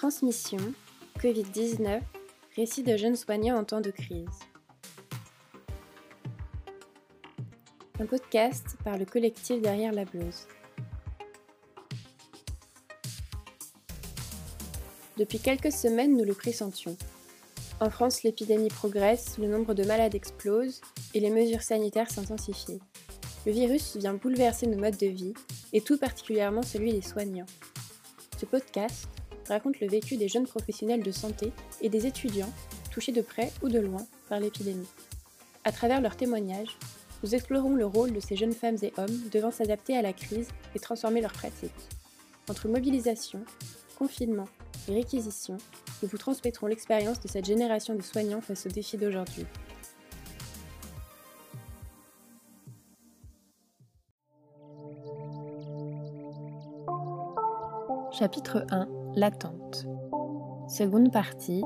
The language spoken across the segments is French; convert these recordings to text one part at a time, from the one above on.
Transmission, Covid-19, récit de jeunes soignants en temps de crise. Un podcast par le collectif Derrière la blouse. Depuis quelques semaines, nous le pressentions. En France, l'épidémie progresse, le nombre de malades explose et les mesures sanitaires s'intensifient. Le virus vient bouleverser nos modes de vie, et tout particulièrement celui des soignants. Ce podcast raconte le vécu des jeunes professionnels de santé et des étudiants touchés de près ou de loin par l'épidémie. À travers leurs témoignages, nous explorons le rôle de ces jeunes femmes et hommes devant s'adapter à la crise et transformer leurs pratiques. Entre mobilisation, confinement et réquisition, nous vous transmettrons l'expérience de cette génération de soignants face aux défis d'aujourd'hui. Chapitre 1 L'attente. Seconde partie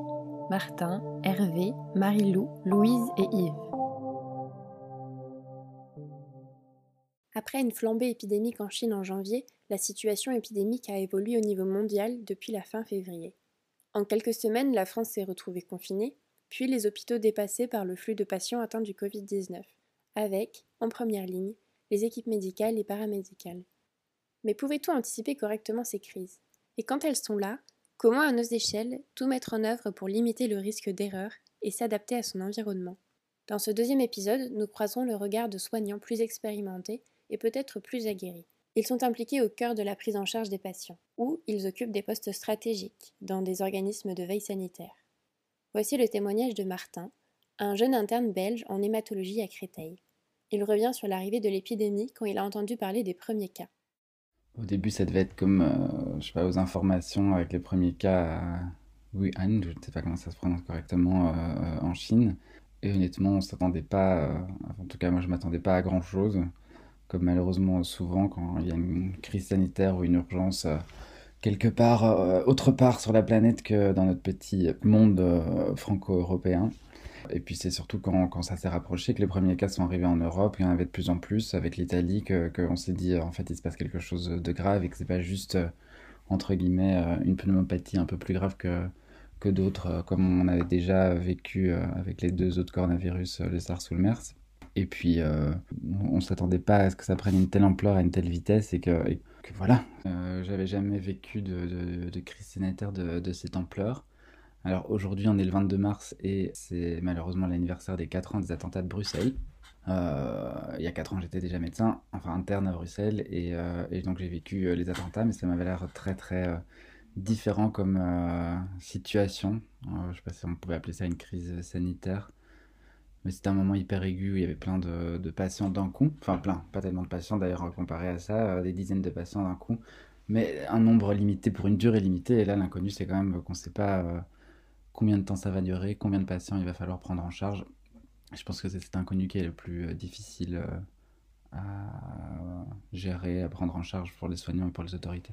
Martin, Hervé, Marie-Lou, Louise et Yves. Après une flambée épidémique en Chine en janvier, la situation épidémique a évolué au niveau mondial depuis la fin février. En quelques semaines, la France s'est retrouvée confinée, puis les hôpitaux dépassés par le flux de patients atteints du Covid-19, avec, en première ligne, les équipes médicales et paramédicales. Mais pouvait-on anticiper correctement ces crises? Et quand elles sont là, comment à nos échelles tout mettre en œuvre pour limiter le risque d'erreur et s'adapter à son environnement? Dans ce deuxième épisode, nous croisons le regard de soignants plus expérimentés et peut-être plus aguerris. Ils sont impliqués au cœur de la prise en charge des patients, ou ils occupent des postes stratégiques dans des organismes de veille sanitaire. Voici le témoignage de Martin, un jeune interne belge en hématologie à Créteil. Il revient sur l'arrivée de l'épidémie quand il a entendu parler des premiers cas. Au début, ça devait être comme, euh, je sais pas, aux informations avec les premiers cas à Wuhan, je ne sais pas comment ça se prononce correctement, euh, en Chine. Et honnêtement, on s'attendait pas, euh, en tout cas moi je m'attendais pas à grand chose, comme malheureusement souvent quand il y a une crise sanitaire ou une urgence quelque part, autre part sur la planète que dans notre petit monde franco-européen. Et puis c'est surtout quand, quand ça s'est rapproché que les premiers cas sont arrivés en Europe, il y en avait de plus en plus avec l'Italie, qu'on s'est dit en fait il se passe quelque chose de grave et que c'est pas juste euh, entre guillemets euh, une pneumopathie un peu plus grave que, que d'autres, euh, comme on avait déjà vécu avec les deux autres coronavirus, le SARS ou le MERS. Et puis on s'attendait pas à ce que ça prenne une telle ampleur, à une telle vitesse et que, voilà. J'avais jamais vécu de, crise sanitaire de, de cette ampleur. Alors aujourd'hui, on est le 22 mars et c'est malheureusement l'anniversaire des 4 ans des attentats de Bruxelles. Euh, il y a 4 ans, j'étais déjà médecin, enfin interne à Bruxelles, et, euh, donc j'ai vécu euh, les attentats, mais ça m'avait l'air très très différent comme situation. je ne sais pas si on pouvait appeler ça une crise sanitaire, mais c'était un moment hyper aigu où il y avait plein de, de patients d'un coup, enfin plein, pas tellement de patients d'ailleurs comparé à ça, des dizaines de patients d'un coup, mais un nombre limité pour une durée limitée, et là l'inconnu c'est quand même qu'on ne sait pas combien de temps ça va durer, combien de patients il va falloir prendre en charge. Je pense que c'est cet inconnu qui est le plus euh, difficile euh, à gérer, à prendre en charge pour les soignants et pour les autorités.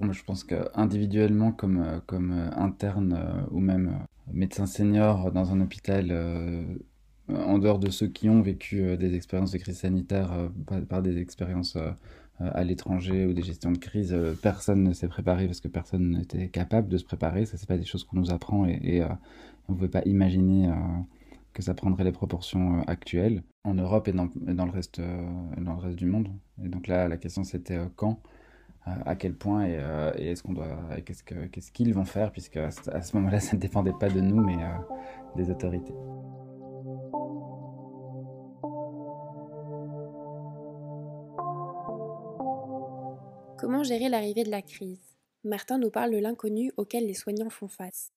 Moi, je pense qu'individuellement, comme, euh, comme interne ou même médecin senior dans un hôpital, en dehors de ceux qui ont vécu des expériences de crise sanitaire par, des expériences à l'étranger ou des gestions de crise, personne ne s'est préparé parce que personne n'était capable de se préparer. Ça, c'est pas des choses qu'on nous apprend et, et on ne pouvait pas imaginer que ça prendrait les proportions actuelles en Europe et dans, le reste, dans le reste du monde. Et donc là, la question c'était quand, à quel point et, est-ce qu'on doit, qu'est-ce que, qu'est-ce qu'ils vont faire, puisque à ce moment-là, ça ne dépendait pas de nous, mais des autorités. Comment gérer l'arrivée de la crise? Martin nous parle de l'inconnu auquel les soignants font face.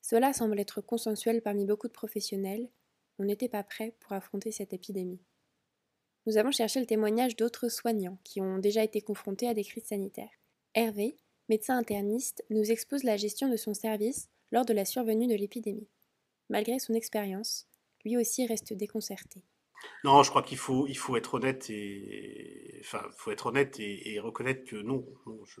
Cela semble être consensuel parmi beaucoup de professionnels. On n'était pas prêt pour affronter cette épidémie. Nous avons cherché le témoignage d'autres soignants qui ont déjà été confrontés à des crises sanitaires. Hervé, médecin interniste, nous expose la gestion de son service lors de la survenue de l'épidémie. Malgré son expérience, lui aussi reste déconcerté. Non, je crois qu'il faut, il faut être honnête et, enfin, faut être honnête et, reconnaître que non, je,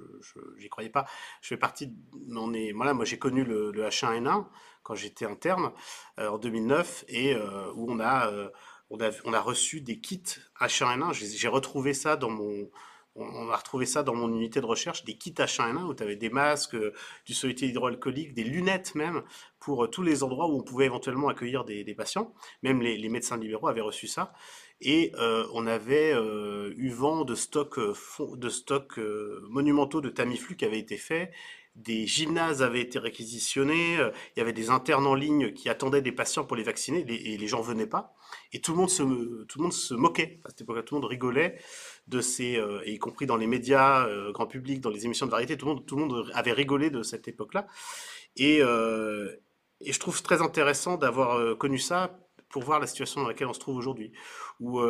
j'y croyais pas. Je fais partie, on est, voilà, moi j'ai connu le, H1N1 quand j'étais interne euh, en 2009 et euh, où on a, euh, on a, on a reçu des kits H1N1. J'ai retrouvé ça dans mon, on, a retrouvé ça dans mon unité de recherche, des kits H1N1 où tu avais des masques, du solitude hydroalcoolique, des lunettes même, pour tous les endroits où on pouvait éventuellement accueillir des, patients. Même les, médecins libéraux avaient reçu ça. Et on avait eu vent de stocks de stock, monumentaux de Tamiflu qui avaient été faits des gymnases avaient été réquisitionnés, euh, il y avait des internes en ligne qui attendaient des patients pour les vacciner, et les gens venaient pas. Et tout le monde se, tout le monde se moquait. À cette époque tout le monde rigolait de ces, euh, y compris dans les médias, euh, grand public, dans les émissions de variété, tout le monde, tout le monde avait rigolé de cette époque-là. Et, et, je trouve très intéressant d'avoir connu ça pour voir la situation dans laquelle on se trouve aujourd'hui. Où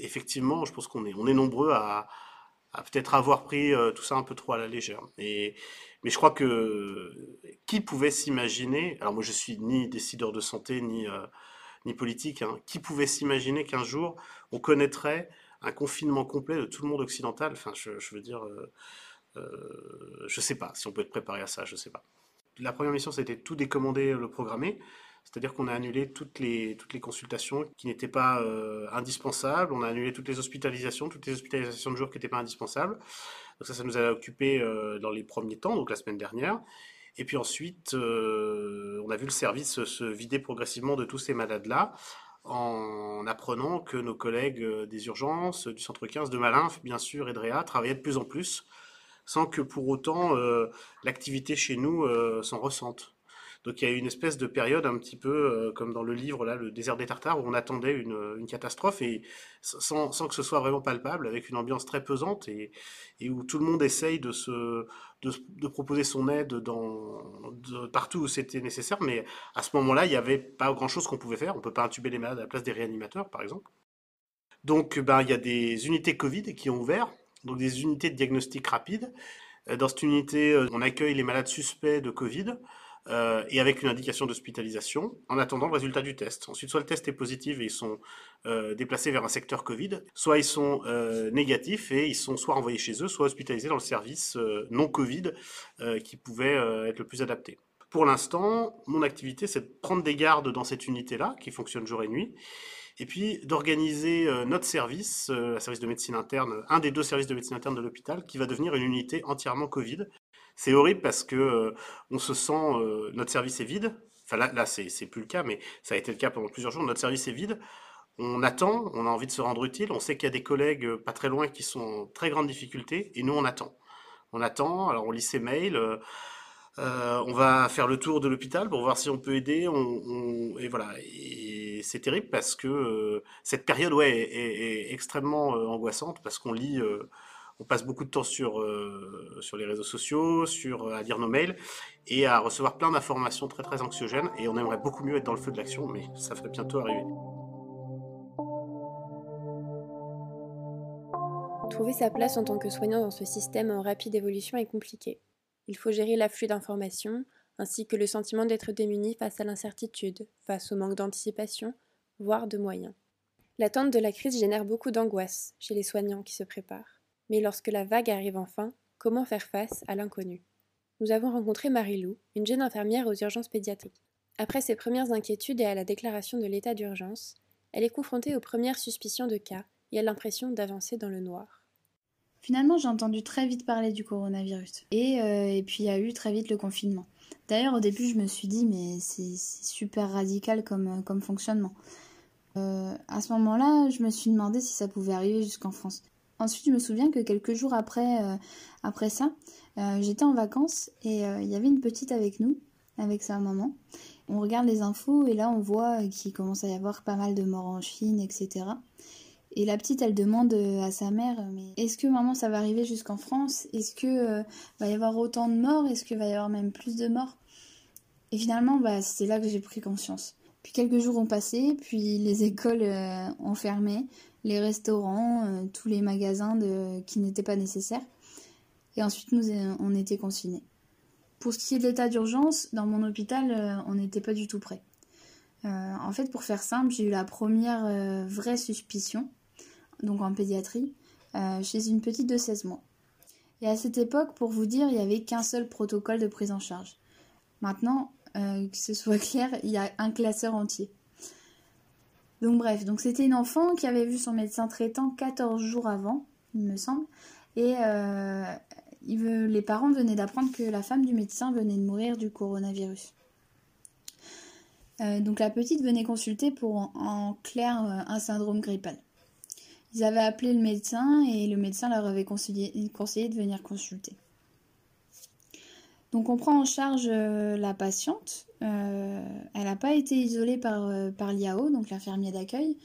effectivement, je pense qu'on est, on est nombreux à, à peut-être avoir pris tout ça un peu trop à la légère. Et mais je crois que qui pouvait s'imaginer, alors moi je suis ni décideur de santé ni, euh, ni politique, hein, qui pouvait s'imaginer qu'un jour on connaîtrait un confinement complet de tout le monde occidental? Enfin, je, veux dire, euh, euh, je sais pas si on peut être préparé à ça, je sais pas. La première mission, c'était tout décommander, le programmer. C'est-à-dire qu'on a annulé toutes les, toutes les consultations qui n'étaient pas euh, indispensables, on a annulé toutes les hospitalisations, toutes les hospitalisations de jour qui n'étaient pas indispensables. Donc ça, ça nous a occupé euh, dans les premiers temps, donc la semaine dernière. Et puis ensuite, euh, on a vu le service se vider progressivement de tous ces malades-là en apprenant que nos collègues des urgences, du centre 15 de Malin, bien sûr, et de Réa, travaillaient de plus en plus, sans que pour autant l'activité chez nous s'en ressente. Donc il y a une espèce de période un petit peu euh, comme dans le livre là, le désert des Tartares, où on attendait une, catastrophe et sans, que ce soit vraiment palpable, avec une ambiance très pesante et, où tout le monde essaye de se de, proposer son aide partout où c'était nécessaire, mais à ce moment-là, il n'y avait pas grand-chose qu'on pouvait faire. On peut pas intuber les malades à la place des réanimateurs, par exemple. Donc, ben, il y a des unités Covid qui ont ouvert, donc des unités de diagnostic rapide. Dans cette unité, euh, on accueille les malades suspects de Covid. Euh, et avec une indication d'hospitalisation en attendant le résultat du test. Ensuite, soit le test est positif et ils sont euh, déplacés vers un secteur Covid, soit ils sont euh, négatifs et ils sont soit envoyés chez eux, soit hospitalisés dans le service non Covid qui pouvait être le plus adapté. Pour l'instant, mon activité, c'est de prendre des gardes dans cette unité-là, qui fonctionne jour et nuit, et puis d'organiser notre service, le service de médecine interne, un des deux services de médecine interne de l'hôpital, qui va devenir une unité entièrement Covid, c'est horrible parce que euh, on se sent, euh, notre service est vide. Enfin là, là c'est plus le cas, mais ça a été le cas pendant plusieurs jours. Notre service est vide. On attend, on a envie de se rendre utile. On sait qu'il y a des collègues euh, pas très loin qui sont en très grande difficulté, et nous on attend. On attend. Alors on lit ses mails. on va faire le tour de l'hôpital pour voir si on peut aider. Et voilà. Et c'est terrible parce que cette période, ouais, est, extrêmement angoissante parce qu'on lit on passe beaucoup de temps sur, euh, les réseaux sociaux, sur, euh, à lire nos mails et à recevoir plein d'informations très très anxiogènes. Et on aimerait beaucoup mieux être dans le feu de l'action, mais ça ferait bientôt arriver. Trouver sa place en tant que soignant dans ce système en rapide évolution est compliqué. Il faut gérer l'afflux d'informations, ainsi que le sentiment d'être démuni face à l'incertitude, face au manque d'anticipation, voire de moyens. L'attente de la crise génère beaucoup d'angoisse chez les soignants qui se préparent. Mais lorsque la vague arrive enfin, comment faire face à l'inconnu? Nous avons rencontré Marie-Lou, une jeune infirmière aux urgences pédiatriques. Après ses premières inquiétudes et à la déclaration de l'état d'urgence, elle est confrontée aux premières suspicions de cas et a l'impression d'avancer dans le noir. Finalement, j'ai entendu très vite parler du coronavirus. Et, euh, et puis, il y a eu très vite le confinement. D'ailleurs, au début, je me suis dit, mais c'est super radical comme, comme fonctionnement. Euh, à ce moment-là, je me suis demandé si ça pouvait arriver jusqu'en France. Ensuite, je me souviens que quelques jours après, euh, après ça, euh, j'étais en vacances et euh, il y avait une petite avec nous, avec sa maman. On regarde les infos et là on voit qu'il commence à y avoir pas mal de morts en Chine, etc. Et la petite, elle demande à sa mère, mais est-ce que maman ça va arriver jusqu'en France? Est-ce que va y avoir autant de morts? Est-ce qu'il va y avoir même plus de morts? Et finalement, bah, c'est là que j'ai pris conscience. Puis quelques jours ont passé, puis les écoles ont fermé, les restaurants, euh, tous les magasins qui n'étaient pas nécessaires. Et ensuite, nous, euh, on était confinés. Pour ce qui est de l'état d'urgence, dans mon hôpital, euh, on n'était pas du tout prêt. en fait, pour faire simple, j'ai eu la première vraie suspicion, donc en pédiatrie, chez une petite de 16 mois. Et à cette époque, pour vous dire, il n'y avait qu'un seul protocole de prise en charge. Maintenant, que ce soit clair, il y a un classeur entier. Donc bref, donc c'était une enfant qui avait vu son médecin traitant 14 jours avant il me semble. Et veut, les parents venaient d'apprendre que la femme du médecin venait de mourir du coronavirus. donc la petite venait consulter pour en, clair un syndrome grippal. Ils avaient appelé le médecin et le médecin leur avait conseillé de venir consulter. Donc on prend en charge euh, la patiente. Euh, elle n'a pas été isolée par, euh, par l'IAO, donc l'infirmier d'accueil,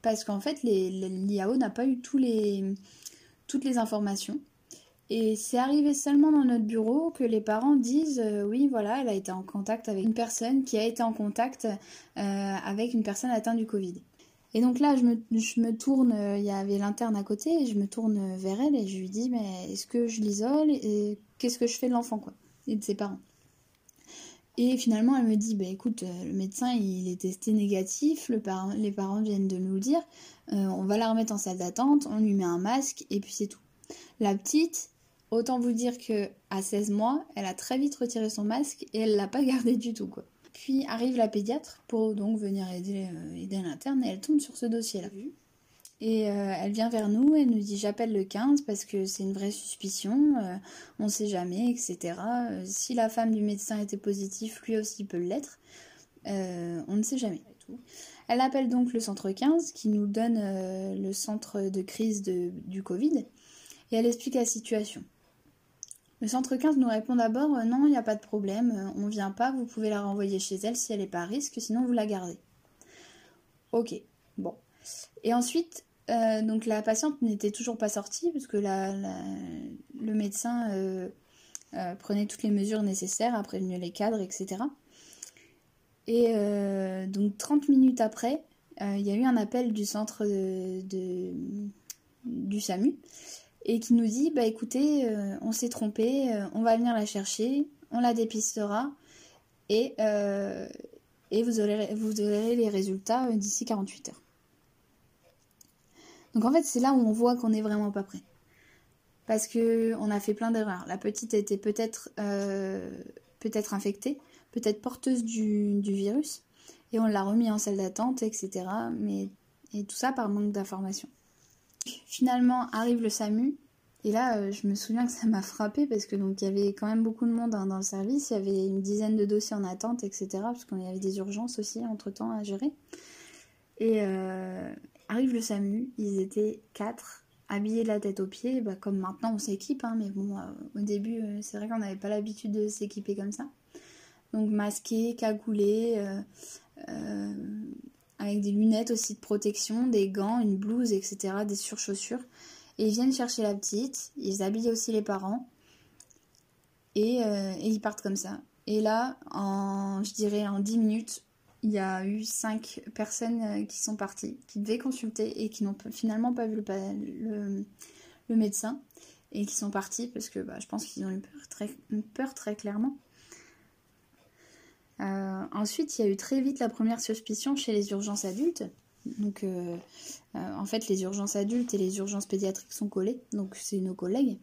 parce qu'en fait l'IAO n'a pas eu toutes les informations. Et c'est arrivé seulement dans notre bureau que les parents disent oui voilà elle a été en contact avec une personne qui a été en contact avec une personne atteinte du Covid. Et donc là, je me, tourne, il y avait l'interne à côté, et je me tourne vers elle et je lui dis, mais est-ce que je l'isole et qu'est-ce que je fais de l'enfant, quoi, et de ses parents Et finalement, elle me dit, bah écoute, euh, le médecin, il est testé négatif, le les parents viennent de nous le dire, euh, on va la remettre en salle d'attente, on lui met un masque, et puis c'est tout. La petite, autant vous dire que à 16 mois, elle a très vite retiré son masque et elle l'a pas gardé du tout, quoi. Puis arrive la pédiatre pour donc venir aider, euh, aider l'interne et elle tombe sur ce dossier-là. Et euh, elle vient vers nous, elle nous dit j'appelle le 15 parce que c'est une vraie suspicion, euh, on ne sait jamais, etc. si la femme du médecin était positive, lui aussi peut l'être. on ne sait jamais. Elle appelle donc le centre 15 qui nous donne le centre de crise de, du Covid et elle explique la situation. Le centre 15 nous répond d'abord euh, non, il n'y a pas de problème, euh, on vient pas, vous pouvez la renvoyer chez elle si elle n'est pas à risque, sinon vous la gardez. Ok, bon. Et ensuite, euh, donc la patiente n'était toujours pas sortie parce que le médecin prenait toutes les mesures nécessaires, a prévenu les cadres, etc. Et donc 30 minutes après, il y a eu un appel du centre du SAMU et qui nous dit bah écoutez, euh, on s'est trompé, euh, on va venir la chercher, on la dépistera et, euh, et vous, aurez, vous aurez les résultats d'ici 48 heures. Donc en fait, c'est là où on voit qu'on n'est vraiment pas prêt. Parce que on a fait plein d'erreurs. La petite était peut-être peut-être infectée, peut-être porteuse du, du, virus, et on l'a remis en salle d'attente, etc. Mais et tout ça par manque d'information. Finalement arrive le SAMU. Et là, euh, je me souviens que ça m'a frappé parce que donc il y avait quand même beaucoup de monde dans le service. Il y avait une dizaine de dossiers en attente, etc. Parce qu'il y avait des urgences aussi entre temps à gérer. Et euh, arrive le SAMU. Ils étaient quatre, habillés de la tête aux pieds. Bah, comme maintenant on s'équipe, hein, mais bon, euh, au début, c'est vrai qu'on n'avait pas l'habitude de s'équiper comme ça. Donc masqués, cagoulés avec des lunettes aussi de protection, des gants, une blouse, etc., des surchaussures. Et ils viennent chercher la petite, ils habillent aussi les parents, et, euh, ils partent comme ça. Et là, en, je dirais en 10 minutes, il y a eu 5 personnes euh, qui sont parties, qui devaient consulter et qui n'ont finalement pas vu le, le, médecin, et qui sont partis parce que bah, je pense qu'ils ont eu peur très, peur très clairement. Euh, ensuite, il y a eu très vite la première suspicion chez les urgences adultes. Donc, euh, euh, en fait, les urgences adultes et les urgences pédiatriques sont collées, donc c'est nos collègues.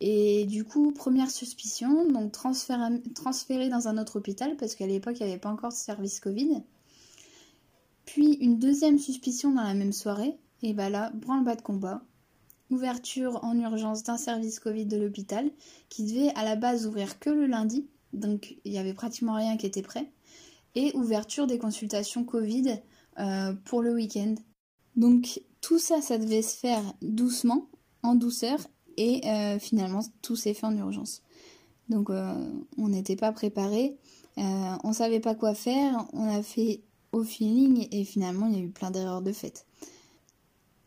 Et du coup, première suspicion, donc transféré dans un autre hôpital, parce qu'à l'époque, il n'y avait pas encore de service Covid. Puis une deuxième suspicion dans la même soirée, et bah là, branle-bas de combat. Ouverture en urgence d'un service Covid de l'hôpital, qui devait à la base ouvrir que le lundi, donc il n'y avait pratiquement rien qui était prêt. Et ouverture des consultations Covid euh, pour le week-end. Donc tout ça, ça devait se faire doucement, en douceur, et euh, finalement tout s'est fait en urgence. Donc euh, on n'était pas préparé, on savait pas quoi faire, on a fait au feeling et finalement il y a eu plein d'erreurs de fait.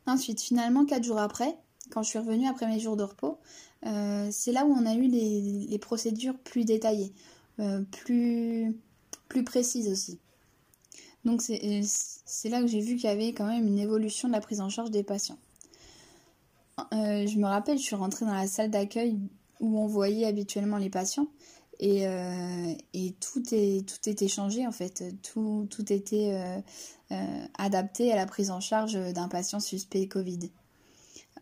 Ensuite, finalement, quatre jours après, quand je suis revenue après mes jours de repos, euh, c'est là où on a eu les, procédures plus détaillées, euh, plus, précises aussi. Donc c'est là que j'ai vu qu'il y avait quand même une évolution de la prise en charge des patients. Euh, je me rappelle, je suis rentrée dans la salle d'accueil où on voyait habituellement les patients et, tout, était changé en fait, tout, tout était adapté à la prise en charge d'un patient suspect Covid.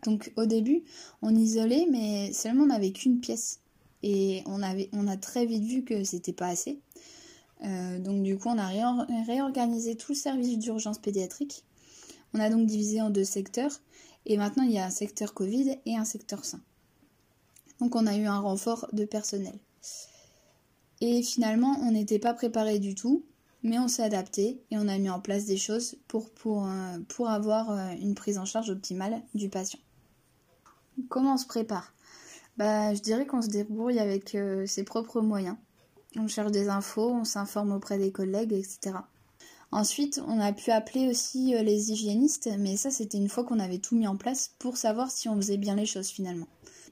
Donc au début, on isolait, mais seulement on n'avait qu'une pièce. Et on, avait, on a très vite vu que c'était pas assez. Euh, donc du coup, on a réorganisé tout le service d'urgence pédiatrique. On a donc divisé en deux secteurs. Et maintenant, il y a un secteur Covid et un secteur sain. Donc on a eu un renfort de personnel. Et finalement, on n'était pas préparé du tout, mais on s'est adapté et on a mis en place des choses pour, pour, euh, pour avoir euh, une prise en charge optimale du patient. Comment on se prépare? Bah, Je dirais qu'on se débrouille avec euh, ses propres moyens. On cherche des infos, on s'informe auprès des collègues, etc. Ensuite, on a pu appeler aussi les hygiénistes, mais ça c'était une fois qu'on avait tout mis en place pour savoir si on faisait bien les choses finalement.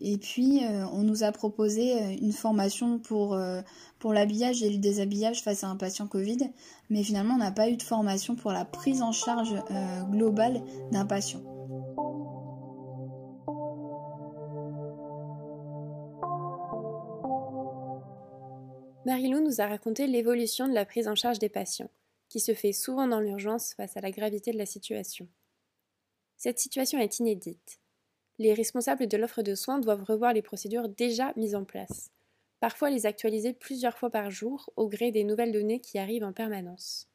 Et puis, euh, on nous a proposé euh, une formation euh, pour l'habillage et le déshabillage face à un patient Covid, mais finalement, on n'a pas eu de formation pour la prise en charge globale d'un patient. Marilou nous a raconté l'évolution de la prise en charge des patients, qui se fait souvent dans l'urgence face à la gravité de la situation. Cette situation est inédite les responsables de l'offre de soins doivent revoir les procédures déjà mises en place, parfois les actualiser plusieurs fois par jour au gré des nouvelles données qui arrivent en permanence.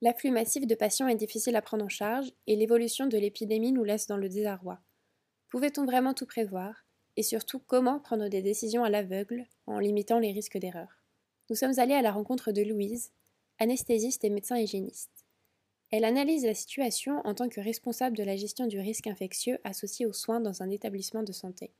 L'afflux massif de patients est difficile à prendre en charge et l'évolution de l'épidémie nous laisse dans le désarroi. Pouvait-on vraiment tout prévoir? Et surtout, comment prendre des décisions à l'aveugle en limitant les risques d'erreur? Nous sommes allés à la rencontre de Louise, anesthésiste et médecin hygiéniste. Elle analyse la situation en tant que responsable de la gestion du risque infectieux associé aux soins dans un établissement de santé.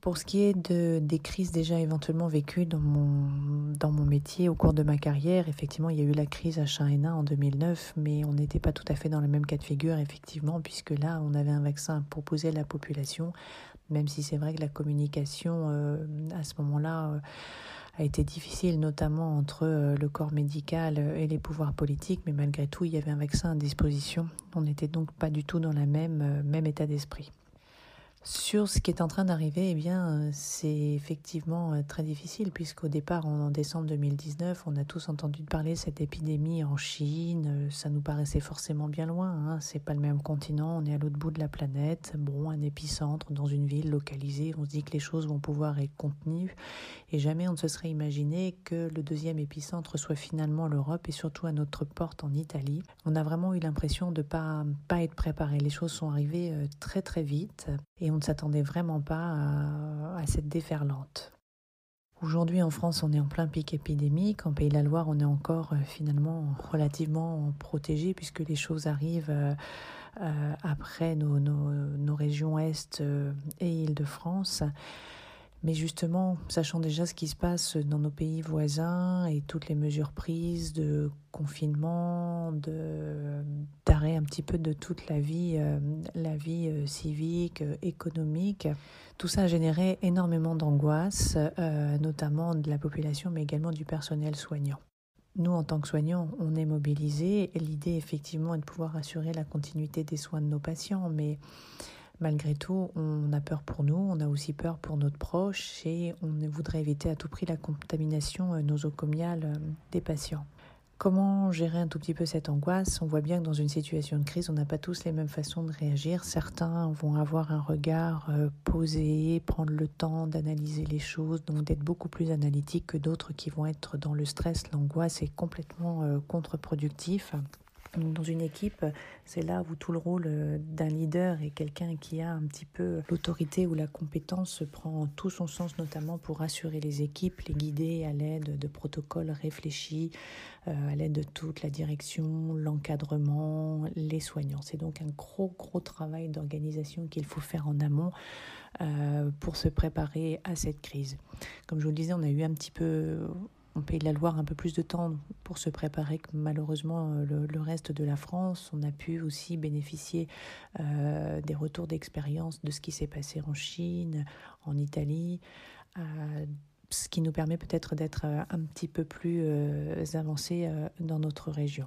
Pour ce qui est de, des crises déjà éventuellement vécues dans mon, métier au cours de ma carrière, effectivement, il y a eu la crise H1N1 en 2009, mais on n'était pas tout à fait dans le même cas de figure, effectivement, puisque là, on avait un vaccin à proposer à la population, même si c'est vrai que la communication euh, à ce moment-là... Euh, a été difficile, notamment entre euh, le corps médical et les pouvoirs politiques, mais malgré tout, il y avait un vaccin à disposition. On n'était donc pas du tout dans le même, même état d'esprit. Sur ce qui est en train d'arriver, eh bien, euh, c'est effectivement euh, très difficile puisqu'au départ, en décembre 2019, on a tous entendu parler de cette épidémie en Chine. Euh, ça nous paraissait forcément bien loin. Hein. C'est pas le même continent. On est à l'autre bout de la planète. Bon, un épicentre dans une ville localisée. On se dit que les choses vont pouvoir être contenues. Et jamais on ne se serait imaginé que le deuxième épicentre soit finalement l'Europe et surtout à notre porte en Italie. On a vraiment eu l'impression de pas pas être préparé. Les choses sont arrivées très très vite et on ne s'attendait vraiment pas à, cette déferlante. Aujourd'hui en France, on est en plein pic épidémique. En Pays de la Loire, on est encore euh, finalement relativement protégé puisque les choses arrivent euh, euh, après nos, nos, régions Est et Île-de-France. Mais justement, sachant déjà ce qui se passe dans nos pays voisins et toutes les mesures prises de confinement, de d'arrêt un petit peu de toute la vie, euh, la vie euh, civique, euh, économique, tout ça a généré énormément d'angoisse, notamment de la population, mais également du personnel soignant. Nous, en tant que soignants, on est mobilisés. L'idée, effectivement, est de pouvoir assurer la continuité des soins de nos patients, mais Malgré tout, on a peur pour nous, on a aussi peur pour notre proche et on voudrait éviter à tout prix la contamination euh, nosocomiale euh, des patients. Comment gérer un tout petit peu cette angoisse? On voit bien que dans une situation de crise, on n'a pas tous les mêmes façons de réagir. Certains vont avoir un regard euh, posé, prendre le temps d'analyser les choses, donc d'être beaucoup plus analytique que d'autres qui vont être dans le stress, l'angoisse est complètement contre-productif. Dans une équipe, c'est là où tout le rôle euh, d'un leader et quelqu'un qui a un petit peu l'autorité ou la compétence prend tout son sens, notamment pour assurer les équipes, les guider à l'aide de protocoles réfléchis, euh, à l'aide de toute la direction, l'encadrement, les soignants. C'est donc un gros, gros travail d'organisation qu'il faut faire en amont euh, pour se préparer à cette crise. Comme je vous le disais, on a eu un petit peu on Pays de la Loire un peu plus de temps pour se préparer que malheureusement euh, le, reste de la France. On a pu aussi bénéficier euh, des retours d'expérience de ce qui s'est passé en Chine, en Italie. Euh, ce qui nous permet peut-être d'être un petit peu plus avancés dans notre région.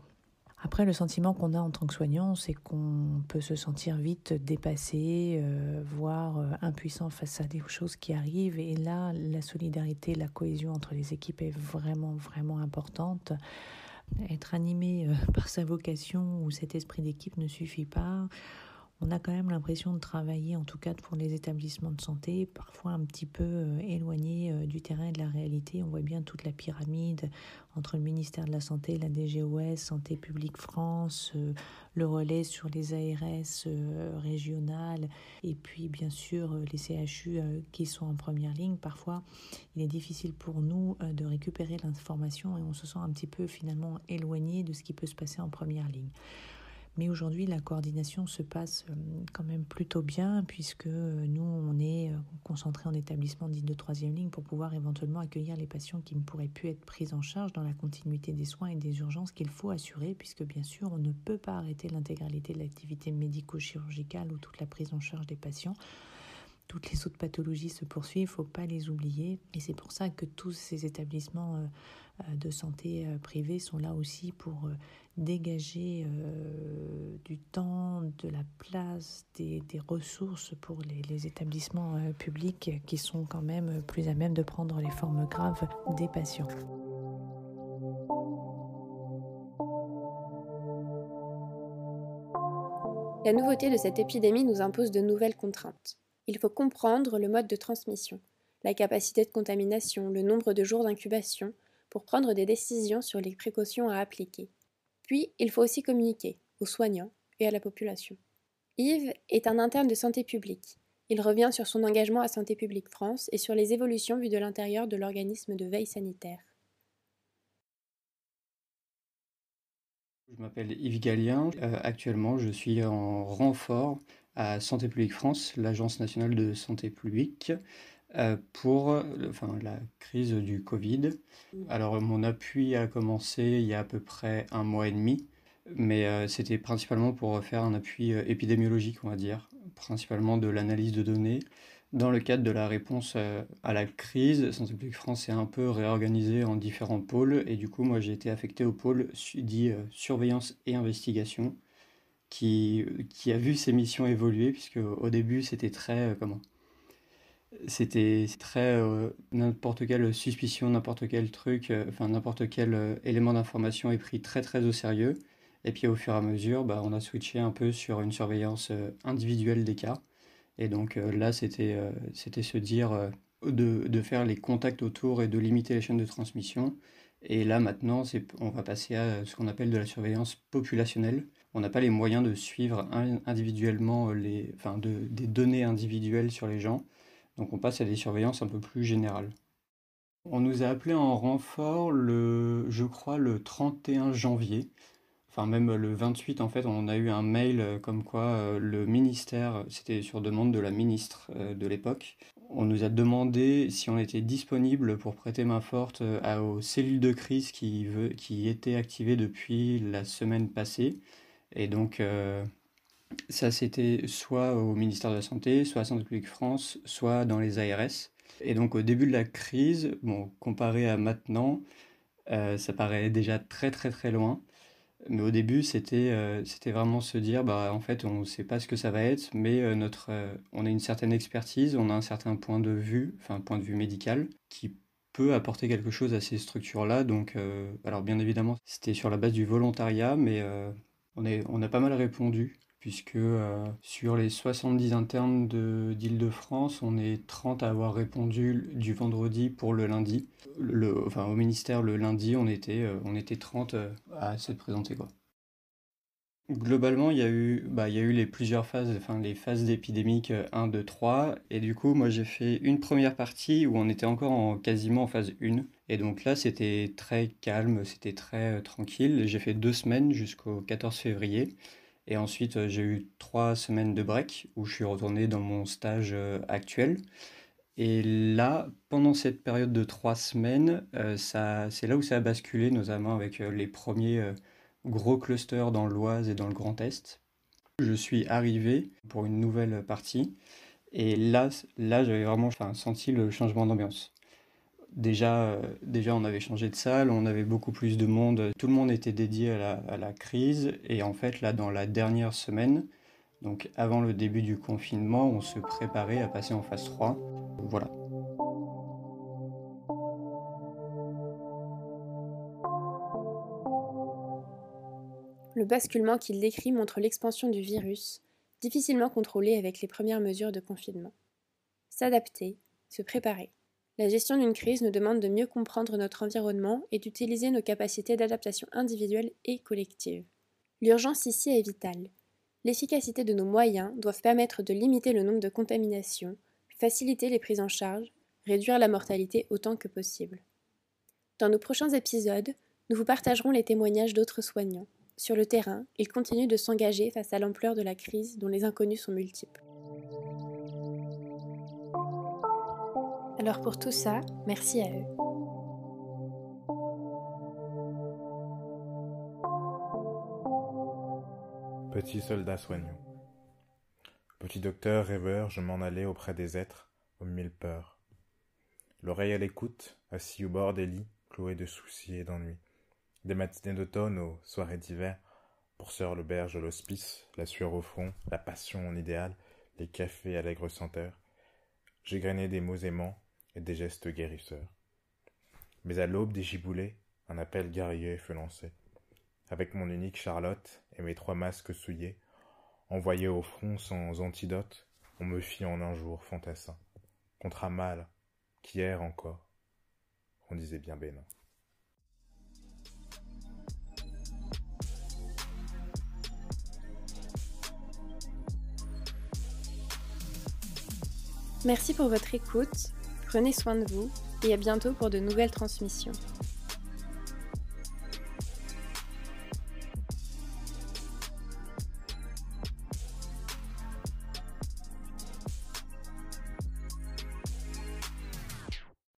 Après, le sentiment qu'on a en tant que soignant, c'est qu'on peut se sentir vite dépassé, euh, voire euh, impuissant face à des choses qui arrivent. Et là, la solidarité, la cohésion entre les équipes est vraiment, vraiment importante. Être animé euh, par sa vocation ou cet esprit d'équipe ne suffit pas. On a quand même l'impression de travailler, en tout cas pour les établissements de santé, parfois un petit peu euh, éloigné euh, du terrain et de la réalité. On voit bien toute la pyramide entre le ministère de la Santé, la DGOS, Santé publique France, euh, le relais sur les ARS régionales et puis bien sûr les CHU qui sont en première ligne. Parfois, il est difficile pour nous de récupérer l'information et on se sent un petit peu finalement éloigné de ce qui peut se passer en première ligne. Mais aujourd'hui, la coordination se passe euh, quand même plutôt bien puisque euh, nous, on est euh, concentré en établissement dit de troisième ligne pour pouvoir éventuellement accueillir les patients qui ne pourraient plus être pris en charge dans la continuité des soins et des urgences qu'il faut assurer puisque bien sûr, on ne peut pas arrêter l'intégralité de l'activité médico-chirurgicale ou toute la prise en charge des patients toutes les autres pathologies se poursuivent, il ne faut pas les oublier. Et c'est pour ça que tous ces établissements de santé privés sont là aussi pour dégager du temps, de la place, des, ressources pour les, établissements publics qui sont quand même plus à même de prendre les formes graves des patients. La nouveauté de cette épidémie nous impose de nouvelles contraintes il faut comprendre le mode de transmission, la capacité de contamination, le nombre de jours d'incubation, pour prendre des décisions sur les précautions à appliquer. Puis, il faut aussi communiquer aux soignants et à la population. Yves est un interne de santé publique. Il revient sur son engagement à Santé publique France et sur les évolutions vues de l'intérieur de l'organisme de veille sanitaire. Je m'appelle Yves Gallien. Euh, actuellement, je suis en renfort à Santé publique France, l'Agence nationale de santé publique, euh, pour enfin, la crise du Covid. Alors mon appui a commencé il y a à peu près un mois et demi, mais euh, c'était principalement pour faire un appui euh, épidémiologique, on va dire, principalement de l'analyse de données. Dans le cadre de la réponse à la crise, Santé publique France est un peu réorganisée en différents pôles, et du coup moi j'ai été affecté au pôle dit surveillance et investigation qui, qui a vu ses missions évoluer, puisque au début c'était très... Euh, comment C'était très... Euh, n'importe quelle suspicion, n'importe quel truc, euh, n'importe quel élément d'information est pris très très au sérieux. Et puis au fur et à mesure, bah, on a switché un peu sur une surveillance individuelle des cas. Et donc là, c'était c'était se dire de, de, faire les contacts autour et de limiter les chaînes de transmission. Et là, maintenant, on va passer à ce qu'on appelle de la surveillance populationnelle on n'a pas les moyens de suivre individuellement euh, les, enfin de, des données individuelles sur les gens. Donc on passe à des surveillances un peu plus générales. On nous a appelé en renfort le, je crois, le 31 janvier. Enfin, même le 28, en fait, on a eu un mail euh, comme quoi euh, le ministère, c'était sur demande de la ministre de l'époque, on nous a demandé si on était disponible pour prêter main forte aux cellules de crise qui, qui étaient activées depuis la semaine passée et donc, euh, ça, c'était soit au ministère de la Santé, soit à Santé publique France, soit dans les ARS. Et donc, au début de la crise, bon, comparé à maintenant, euh, ça paraît déjà très, très, très loin. Mais au début, c'était euh, vraiment se dire, bah, en fait, on ne sait pas ce que ça va être, mais notre, on a une certaine expertise, on a un certain point de vue, enfin, point de vue médical, qui peut apporter quelque chose à ces structures-là. Donc, alors bien évidemment, c'était sur la base du volontariat, mais on, est, on a pas mal répondu, puisque euh, sur les 70 internes d'Île-de-France, on est 30 à avoir répondu du vendredi pour le lundi. Le, enfin, au ministère, le lundi, on était, euh, on était 30 euh, à s'être présentés. Quoi. Globalement, il y, a eu, bah, il y a eu les plusieurs phases, enfin les phases d'épidémique 1, 2, 3. Et du coup, moi j'ai fait une première partie où on était encore en, quasiment en phase 1. Et donc là, c'était très calme, c'était très tranquille. J'ai fait deux semaines jusqu'au 14 février. Et ensuite, euh, j'ai eu trois semaines de break où je suis retourné dans mon stage euh, actuel. Et là, pendant cette période de trois semaines, ça, c'est là où ça a basculé, notamment avec les premiers gros clusters dans l'Oise et dans le Grand Est. Je suis arrivé pour une nouvelle partie. Et là, là j'avais vraiment senti le changement d'ambiance. Déjà, euh, déjà, on avait changé de salle, on avait beaucoup plus de monde, tout le monde était dédié à la, crise. Et en fait, là, dans la dernière semaine, donc avant le début du confinement, on se préparait à passer en phase 3. Voilà. Le basculement qu'il décrit montre l'expansion du virus, difficilement contrôlée avec les premières mesures de confinement. S'adapter, se préparer. La gestion d'une crise nous demande de mieux comprendre notre environnement et d'utiliser nos capacités d'adaptation individuelles et collectives. L'urgence ici est vitale. L'efficacité de nos moyens doivent permettre de limiter le nombre de contaminations, faciliter les prises en charge, réduire la mortalité autant que possible. Dans nos prochains épisodes, nous vous partagerons les témoignages d'autres soignants. Sur le terrain, ils continuent de s'engager face à l'ampleur de la crise dont les inconnus sont multiples. Alors pour tout ça, merci à eux. Petit soldat soignant. Petit docteur rêveur, je m'en allais auprès des êtres aux mille peurs. L'oreille à l'écoute, assis au bord des lits, cloué de soucis et d'ennuis. Des matinées d'automne aux soirées d'hiver, pour sœur l'auberge l'hospice, la sueur au front, la passion en idéal, les cafés à l'aigre senteur. J'ai grainé des mots aimants et des gestes guérisseurs. Mais à l'aube des giboulées, un appel guerrier fut lancé. Avec mon unique Charlotte et mes trois masques souillés, envoyés au front sans antidote, on me fit en un jour fantassin, contre un mal qu'hier encore, on disait bien bénin. Merci pour votre écoute, prenez soin de vous et à bientôt pour de nouvelles transmissions.